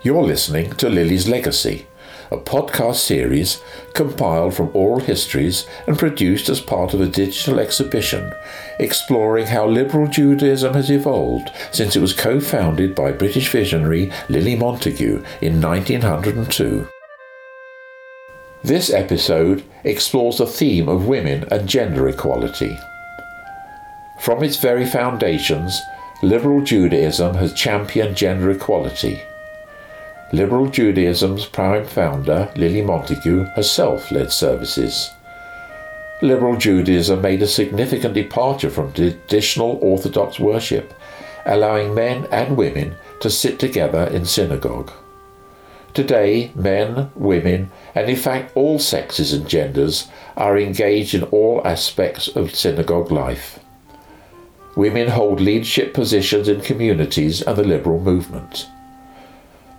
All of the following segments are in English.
You're listening to Lily's Legacy, a podcast series compiled from oral histories and produced as part of a digital exhibition exploring how liberal Judaism has evolved since it was co founded by British visionary Lily Montagu in 1902. This episode explores the theme of women and gender equality. From its very foundations, liberal Judaism has championed gender equality. Liberal Judaism's prime founder, Lily Montagu, herself led services. Liberal Judaism made a significant departure from traditional Orthodox worship, allowing men and women to sit together in synagogue. Today, men, women, and in fact all sexes and genders are engaged in all aspects of synagogue life. Women hold leadership positions in communities and the liberal movement.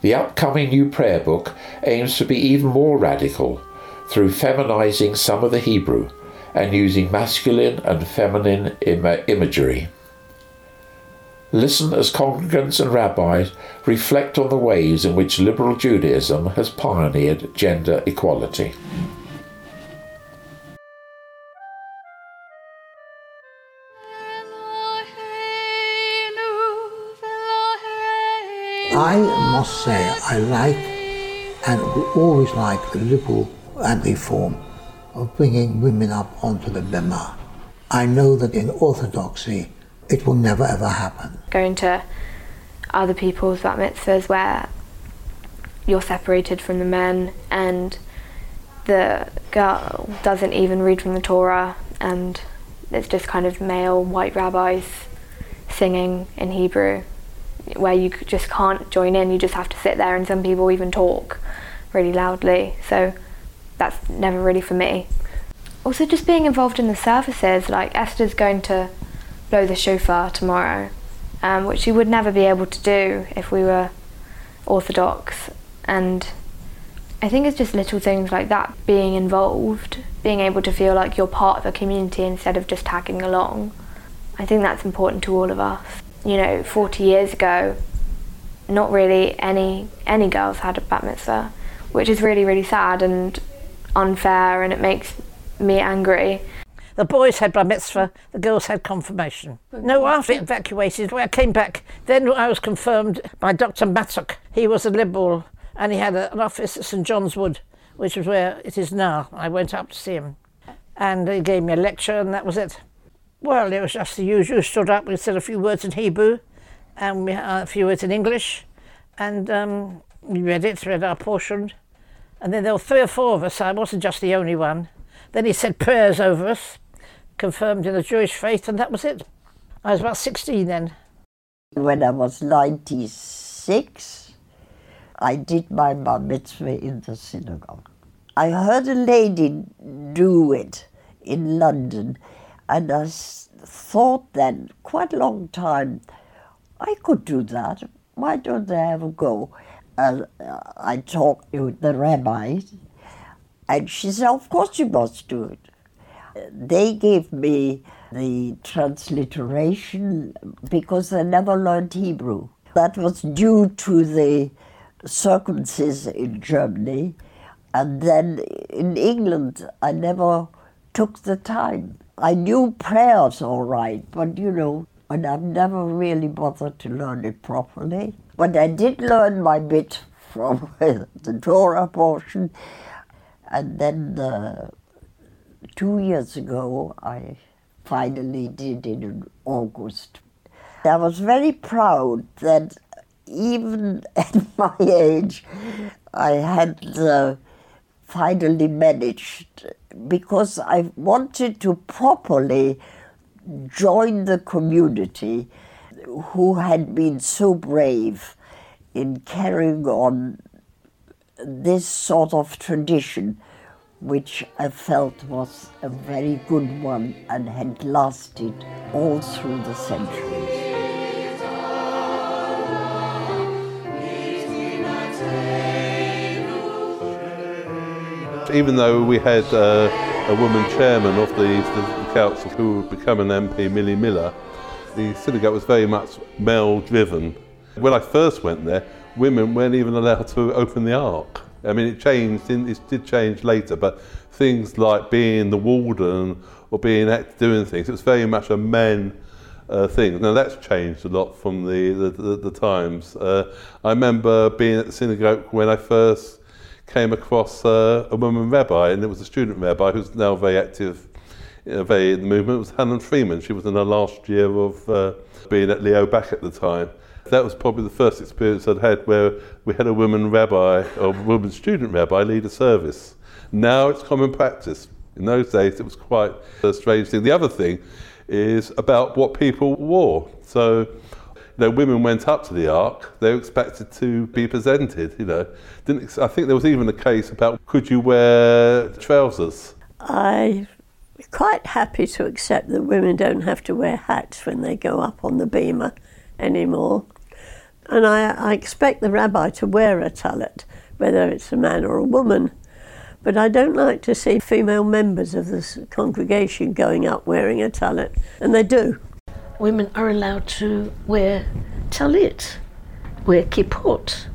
The upcoming new prayer book aims to be even more radical through feminizing some of the Hebrew and using masculine and feminine Im- imagery. Listen as congregants and rabbis reflect on the ways in which liberal Judaism has pioneered gender equality. Must say I like and always like the liberal anti-form of bringing women up onto the bema. I know that in orthodoxy it will never ever happen. Going to other people's bat mitzvahs where you're separated from the men and the girl doesn't even read from the Torah and it's just kind of male white rabbis singing in Hebrew where you just can't join in, you just have to sit there and some people even talk really loudly. So that's never really for me. Also, just being involved in the services, like Esther's going to blow the shofar tomorrow, um, which she would never be able to do if we were Orthodox. And I think it's just little things like that being involved, being able to feel like you're part of a community instead of just tagging along. I think that's important to all of us. You know, 40 years ago, not really any any girls had a bat mitzvah, which is really really sad and unfair, and it makes me angry. The boys had bar mitzvah, the girls had confirmation. No, after evacuated, when I came back, then I was confirmed by Dr. Mattuck. He was a Liberal and he had an office at St John's Wood, which is where it is now. I went up to see him and he gave me a lecture and that was it. Well, it was just the usual. Stood up, we said a few words in Hebrew and we, uh, a few words in English and um, we read it, read our portion. And then there were three or four of us, I wasn't just the only one. Then he said prayers over us, confirmed in the Jewish faith, and that was it. I was about 16 then. When I was 96, I did my bar mitzvah in the synagogue. I heard a lady do it in London, and I thought then, quite a long time, I could do that. Why don't I have a go? And uh, I talked to the rabbi, and she said, Of course you must do it. They gave me the transliteration because I never learned Hebrew. That was due to the circumstances in Germany. And then in England, I never took the time. I knew prayers all right, but you know, and I've never really bothered to learn it properly. But I did learn my bit from the Torah portion. And then uh, two years ago, I finally did it in August. I was very proud that even at my age, I had uh, finally managed because I wanted to properly join the community who had been so brave in carrying on this sort of tradition, which I felt was a very good one and had lasted all through the centuries. Even though we had uh, a woman chairman of the, the council who would become an MP, Millie Miller, the synagogue was very much male driven. When I first went there, women weren't even allowed to open the ark. I mean, it changed, it did change later, but things like being the warden or being doing things, it was very much a men uh, thing. Now that's changed a lot from the, the, the, the times. Uh, I remember being at the synagogue when I first came across uh, a woman rabbi, and it was a student rabbi who's now very active know, very in the movement. It was Helen Freeman. She was in her last year of uh, being at Leo Baeck at the time. That was probably the first experience I'd had where we had a woman rabbi or a woman student rabbi lead a service. Now it's common practice. In those days, it was quite a strange thing. The other thing is about what people wore. So, know, women went up to the ark. They were expected to be presented. You know, didn't I think there was even a case about could you wear trousers? I'm quite happy to accept that women don't have to wear hats when they go up on the bima anymore. And I, I expect the rabbi to wear a tallit, whether it's a man or a woman. But I don't like to see female members of the congregation going up wearing a tallit, and they do. Women are allowed to wear talit, wear kippot,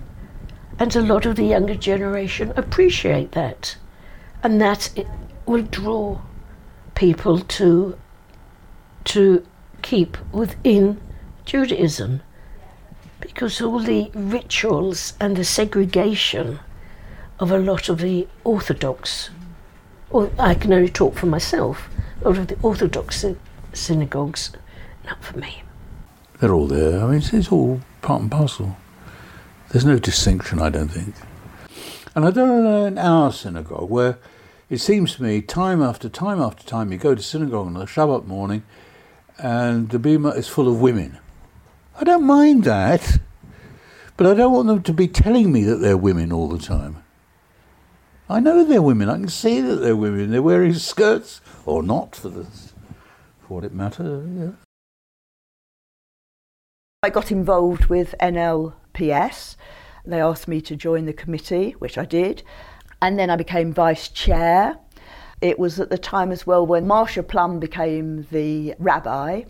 and a lot of the younger generation appreciate that, and that will draw people to to keep within Judaism. Because all the rituals and the segregation of a lot of the Orthodox, or I can only talk for myself, a lot of the Orthodox synagogues, not for me. They're all there. I mean, it's, it's all part and parcel. There's no distinction, I don't think. And I don't know in our synagogue where it seems to me time after time after time you go to synagogue on a Shabbat morning and the bima is full of women. I don't mind that, but I don't want them to be telling me that they're women all the time. I know they're women. I can see that they're women. They're wearing skirts, or not, for, the, for what it matters. I got involved with NLPS. They asked me to join the committee, which I did, and then I became vice chair. It was at the time as well when Marcia Plumb became the rabbi,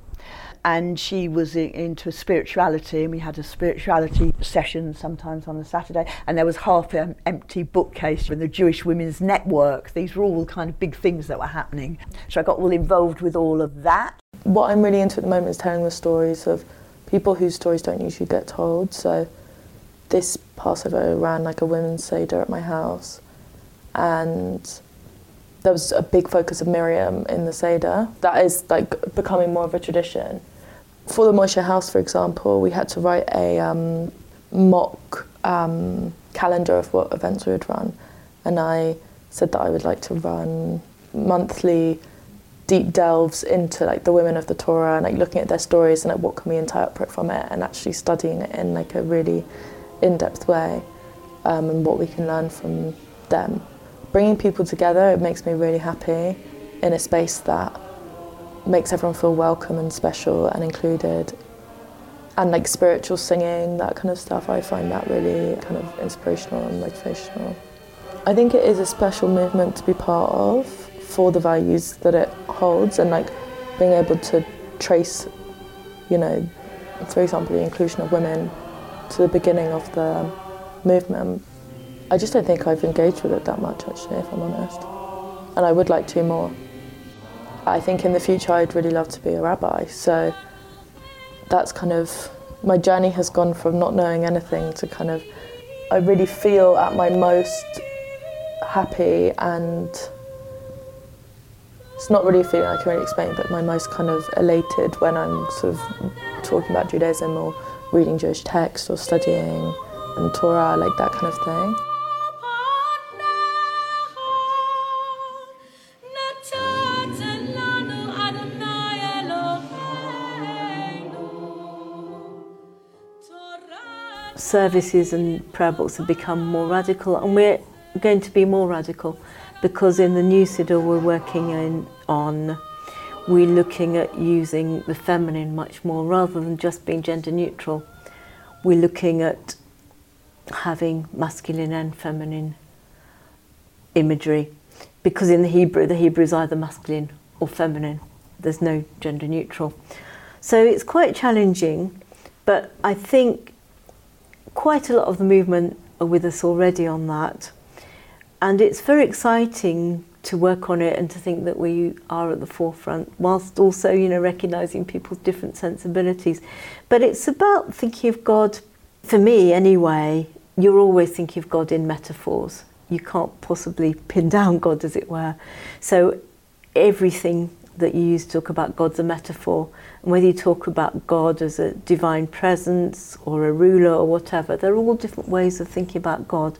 and she was in, into spirituality and we had a spirituality session sometimes on a Saturday and there was half an empty bookcase in the Jewish Women's Network these were all kind of big things that were happening so I got all involved with all of that what I'm really into at the moment is telling the stories of people whose stories don't usually get told. So this Passover ran like a women's Seder at my house. And there was a big focus of Miriam in the Seder. That is like becoming more of a tradition. For the Moishe House, for example, we had to write a um, mock um, calendar of what events we would run, and I said that I would like to run monthly deep delves into like the women of the Torah and like looking at their stories and like what can we interpret from it and actually studying it in like a really in-depth way um, and what we can learn from them. Bringing people together, it makes me really happy in a space that makes everyone feel welcome and special and included. And like spiritual singing, that kind of stuff, I find that really kind of inspirational and motivational. I think it is a special movement to be part of for the values that it holds and like being able to trace, you know, for example, the inclusion of women to the beginning of the movement. I just don't think I've engaged with it that much actually, if I'm honest. And I would like to more. I think in the future I'd really love to be a rabbi. So that's kind of my journey has gone from not knowing anything to kind of I really feel at my most happy and it's not really a feeling I can really explain, but my most kind of elated when I'm sort of talking about Judaism or reading Jewish text or studying and Torah, like that kind of thing. services and prayer books have become more radical, and we're going to be more radical because in the new Siddur we're working in, on, we're looking at using the feminine much more rather than just being gender neutral. We're looking at having masculine and feminine imagery because in the Hebrew, the Hebrew is either masculine or feminine. There's no gender neutral. So it's quite challenging, but I think quite a lot of the movement are with us already on that. And it's very exciting to work on it and to think that we are at the forefront, whilst also, you know, recognizing people's different sensibilities. But it's about thinking of God, for me anyway, you're always thinking of God in metaphors. You can't possibly pin down God, as it were. So everything that you use to talk about God's a metaphor. And whether you talk about God as a divine presence or a ruler or whatever, they're all different ways of thinking about God.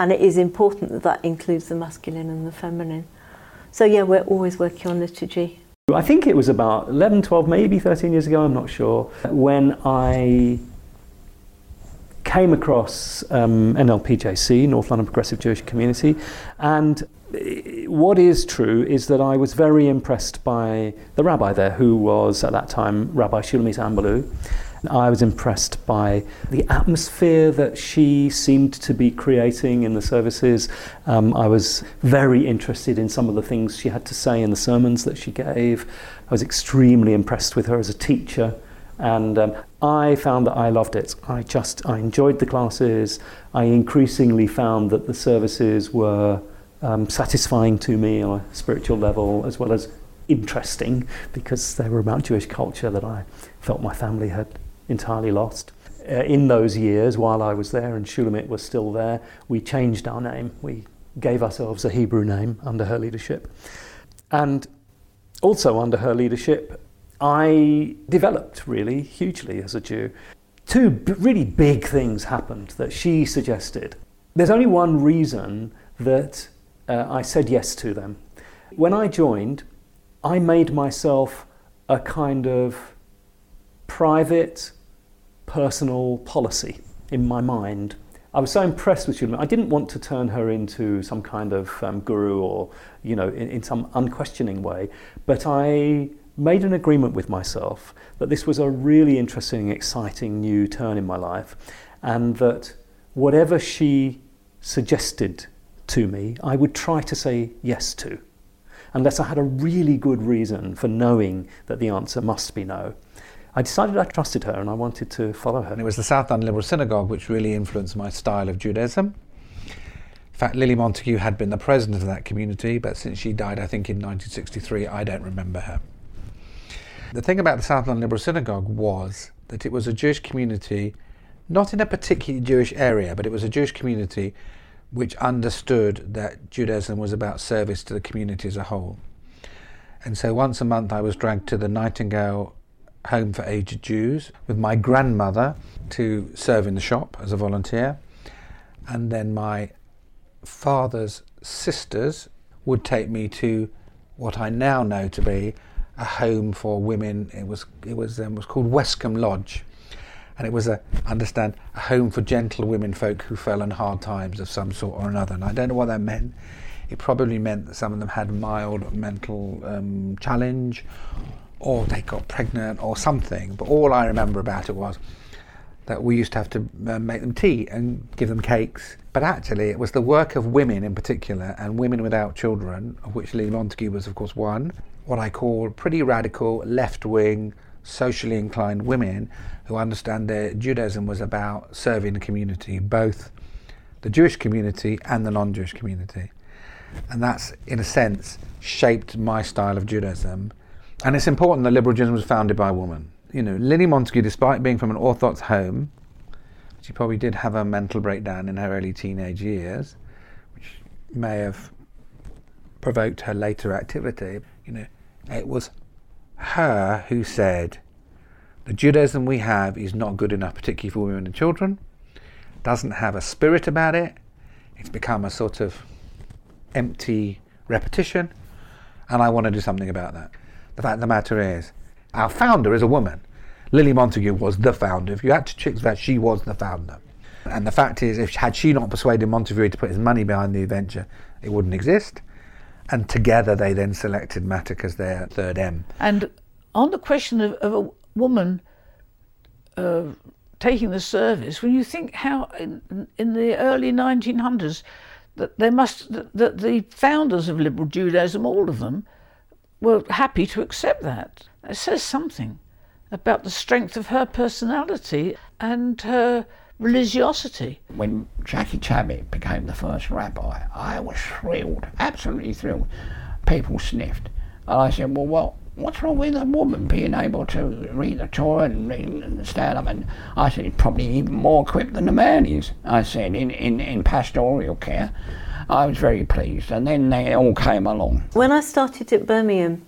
And it is important that that includes the masculine and the feminine. So, yeah, we're always working on liturgy. I think it was about 11, 12, maybe 13 years ago, I'm not sure, when I came across um, NLPJC, North London Progressive Jewish Community, and what is true is that I was very impressed by the rabbi there, who was at that time Rabbi Shulamit Ambalu. I was impressed by the atmosphere that she seemed to be creating in the services. Um, I was very interested in some of the things she had to say in the sermons that she gave. I was extremely impressed with her as a teacher. And um, I found that I loved it. I just I enjoyed the classes. I increasingly found that the services were um, satisfying to me on a spiritual level as well as interesting because they were about Jewish culture that I felt my family had entirely lost. Uh, in those years, while I was there and Shulamit was still there, we changed our name. We gave ourselves a Hebrew name under her leadership. And also under her leadership, I developed really hugely as a Jew. Two b- really big things happened that she suggested. There's only one reason that uh, I said yes to them. When I joined, I made myself a kind of private, personal policy in my mind. I was so impressed with Shulamit. I didn't want to turn her into some kind of um, guru or, you know, in, in some unquestioning way, but I made an agreement with myself that this was a really interesting, exciting new turn in my life, and that whatever she suggested to me, I would try to say yes to, unless I had a really good reason for knowing that the answer must be no. I decided I trusted her and I wanted to follow her. And it was the South London Liberal Synagogue which really influenced my style of Judaism. In fact, Lily Montagu had been the president of that community, but since she died, I think in 1963, I don't remember her. The thing about the South London Liberal Synagogue was that it was a Jewish community, not in a particularly Jewish area, but it was a Jewish community which understood that Judaism was about service to the community as a whole. And so once a month I was dragged to the Nightingale Home for Aged Jews with my grandmother to serve in the shop as a volunteer. And then my father's sisters would take me to what I now know to be a home for women. It was it was um, was called Westcombe Lodge, and it was a understand a home for gentle women folk who fell in hard times of some sort or another. And I don't know what that meant. It probably meant that some of them had mild mental um, challenge, or they got pregnant or something. But all I remember about it was that we used to have to uh, make them tea and give them cakes. But actually, it was the work of women in particular, and women without children, of which Lily Montagu was, of course, one, what I call pretty radical, left wing, socially inclined women who understand that Judaism was about serving the community, both the Jewish community and the non Jewish community. And that's, in a sense, shaped my style of Judaism. And it's important that liberal Judaism was founded by a woman. You know, Lily Montagu, despite being from an Orthodox home, she probably did have a mental breakdown in her early teenage years, which may have provoked her later activity. You know, it was her who said, the Judaism we have is not good enough, particularly for women and children, doesn't have a spirit about it, it's become a sort of empty repetition, and I want to do something about that. The fact of the matter is, our founder is a woman. Lily Montagu was the founder. If you had to check that, she was the founder. And the fact is, if had she not persuaded Montague to put his money behind the adventure, it wouldn't exist. And together they then selected Mattuck as their third M. And on the question of, of a woman uh, taking the service, when you think how in, in the early 1900s that they must that the founders of liberal Judaism, all of them, were happy to accept that. It says something about the strength of her personality and her religiosity. When Jackie Tabick became the first rabbi, I was thrilled, absolutely thrilled. People sniffed. And I said, well, what, what's wrong with a woman being able to read the Torah and, read and stand up? And I said, probably even more equipped than a man is. I said, in, in, in pastoral care. I was very pleased. And then they all came along. When I started at Birmingham,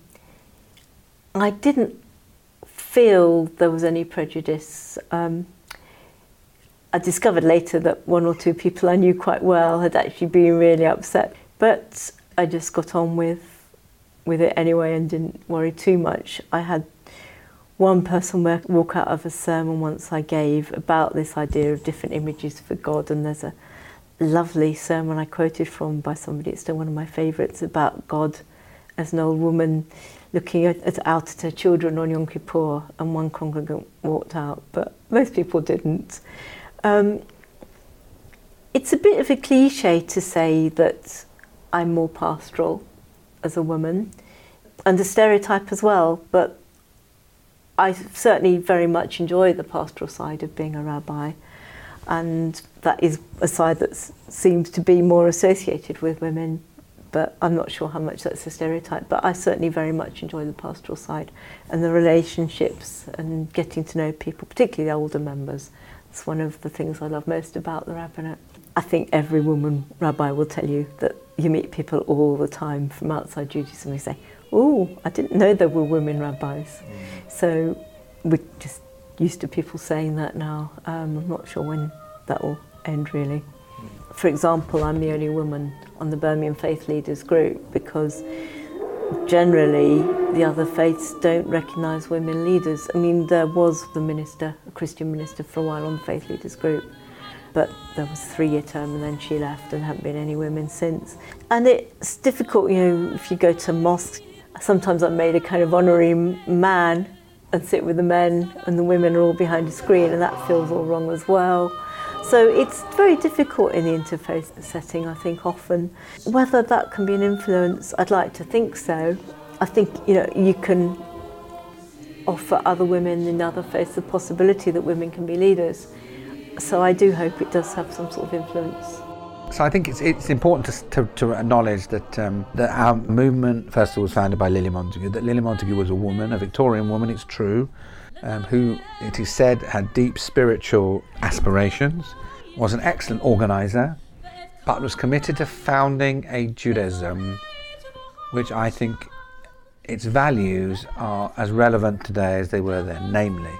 I didn't feel there was any prejudice. Um, I discovered later that one or two people I knew quite well had actually been really upset, but I just got on with with it anyway and didn't worry too much. I had one person walk out of a sermon once I gave about this idea of different images for God, and there's a lovely sermon I quoted from by somebody, it's still one of my favourites, about God as an old woman looking at, at, out at her children on Yom Kippur, and one congregant walked out, but most people didn't. Um, it's a bit of a cliche to say that I'm more pastoral as a woman, and a stereotype as well, but I certainly very much enjoy the pastoral side of being a rabbi, and that is a side that seems to be more associated with women, but I'm not sure how much that's a stereotype. But I certainly very much enjoy the pastoral side and the relationships and getting to know people, particularly the older members. It's one of the things I love most about the rabbinate. I think every woman rabbi will tell you that you meet people all the time from outside Judaism who say, Oh, I didn't know there were women rabbis. Mm. So we're just used to people saying that now. Um, I'm not sure when that will end really. For example, I'm the only woman on the Birmingham Faith Leaders group because generally the other faiths don't recognise women leaders. I mean, there was the minister, a Christian minister, for a while on the Faith Leaders group, but there was a three-year term and then she left and haven't been any women since. And it's difficult, you know, if you go to mosques, sometimes I'm made a kind of honorary man and sit with the men and the women are all behind a screen and that feels all wrong as well. So it's very difficult in the interface setting, I think, often. Whether that can be an influence, I'd like to think so. I think, you know, you can offer other women in other faiths the possibility that women can be leaders. So I do hope it does have some sort of influence. So I think it's, it's important to, to, to acknowledge that, um, that our movement, first of all, was founded by Lily Montagu, that Lily Montagu was a woman, a Victorian woman, it's true, um, who it is said had deep spiritual aspirations, was an excellent organizer, but was committed to founding a Judaism which I think its values are as relevant today as they were then, namely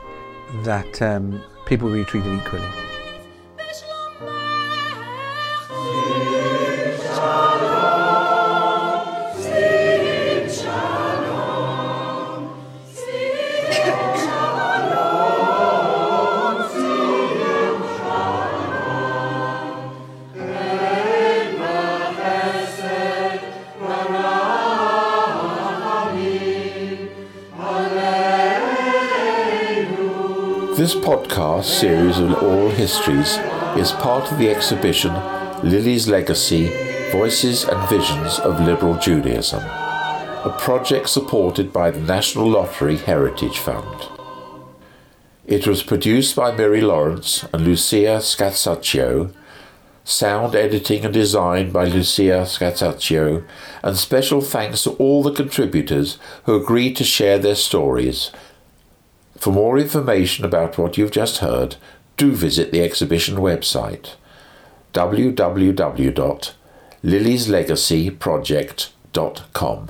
that um, people be treated equally. This podcast series of oral histories is part of the exhibition Lily's Legacy Voices and Visions of Liberal Judaism, a project supported by the National Lottery Heritage Fund. It was produced by Mary Lawrence and Lucia Scazzocchio, sound editing and design by Lucia Scazzocchio, and special thanks to all the contributors who agreed to share their stories for more information about what you've just heard, do visit the exhibition website www.lilieslegacyproject.com.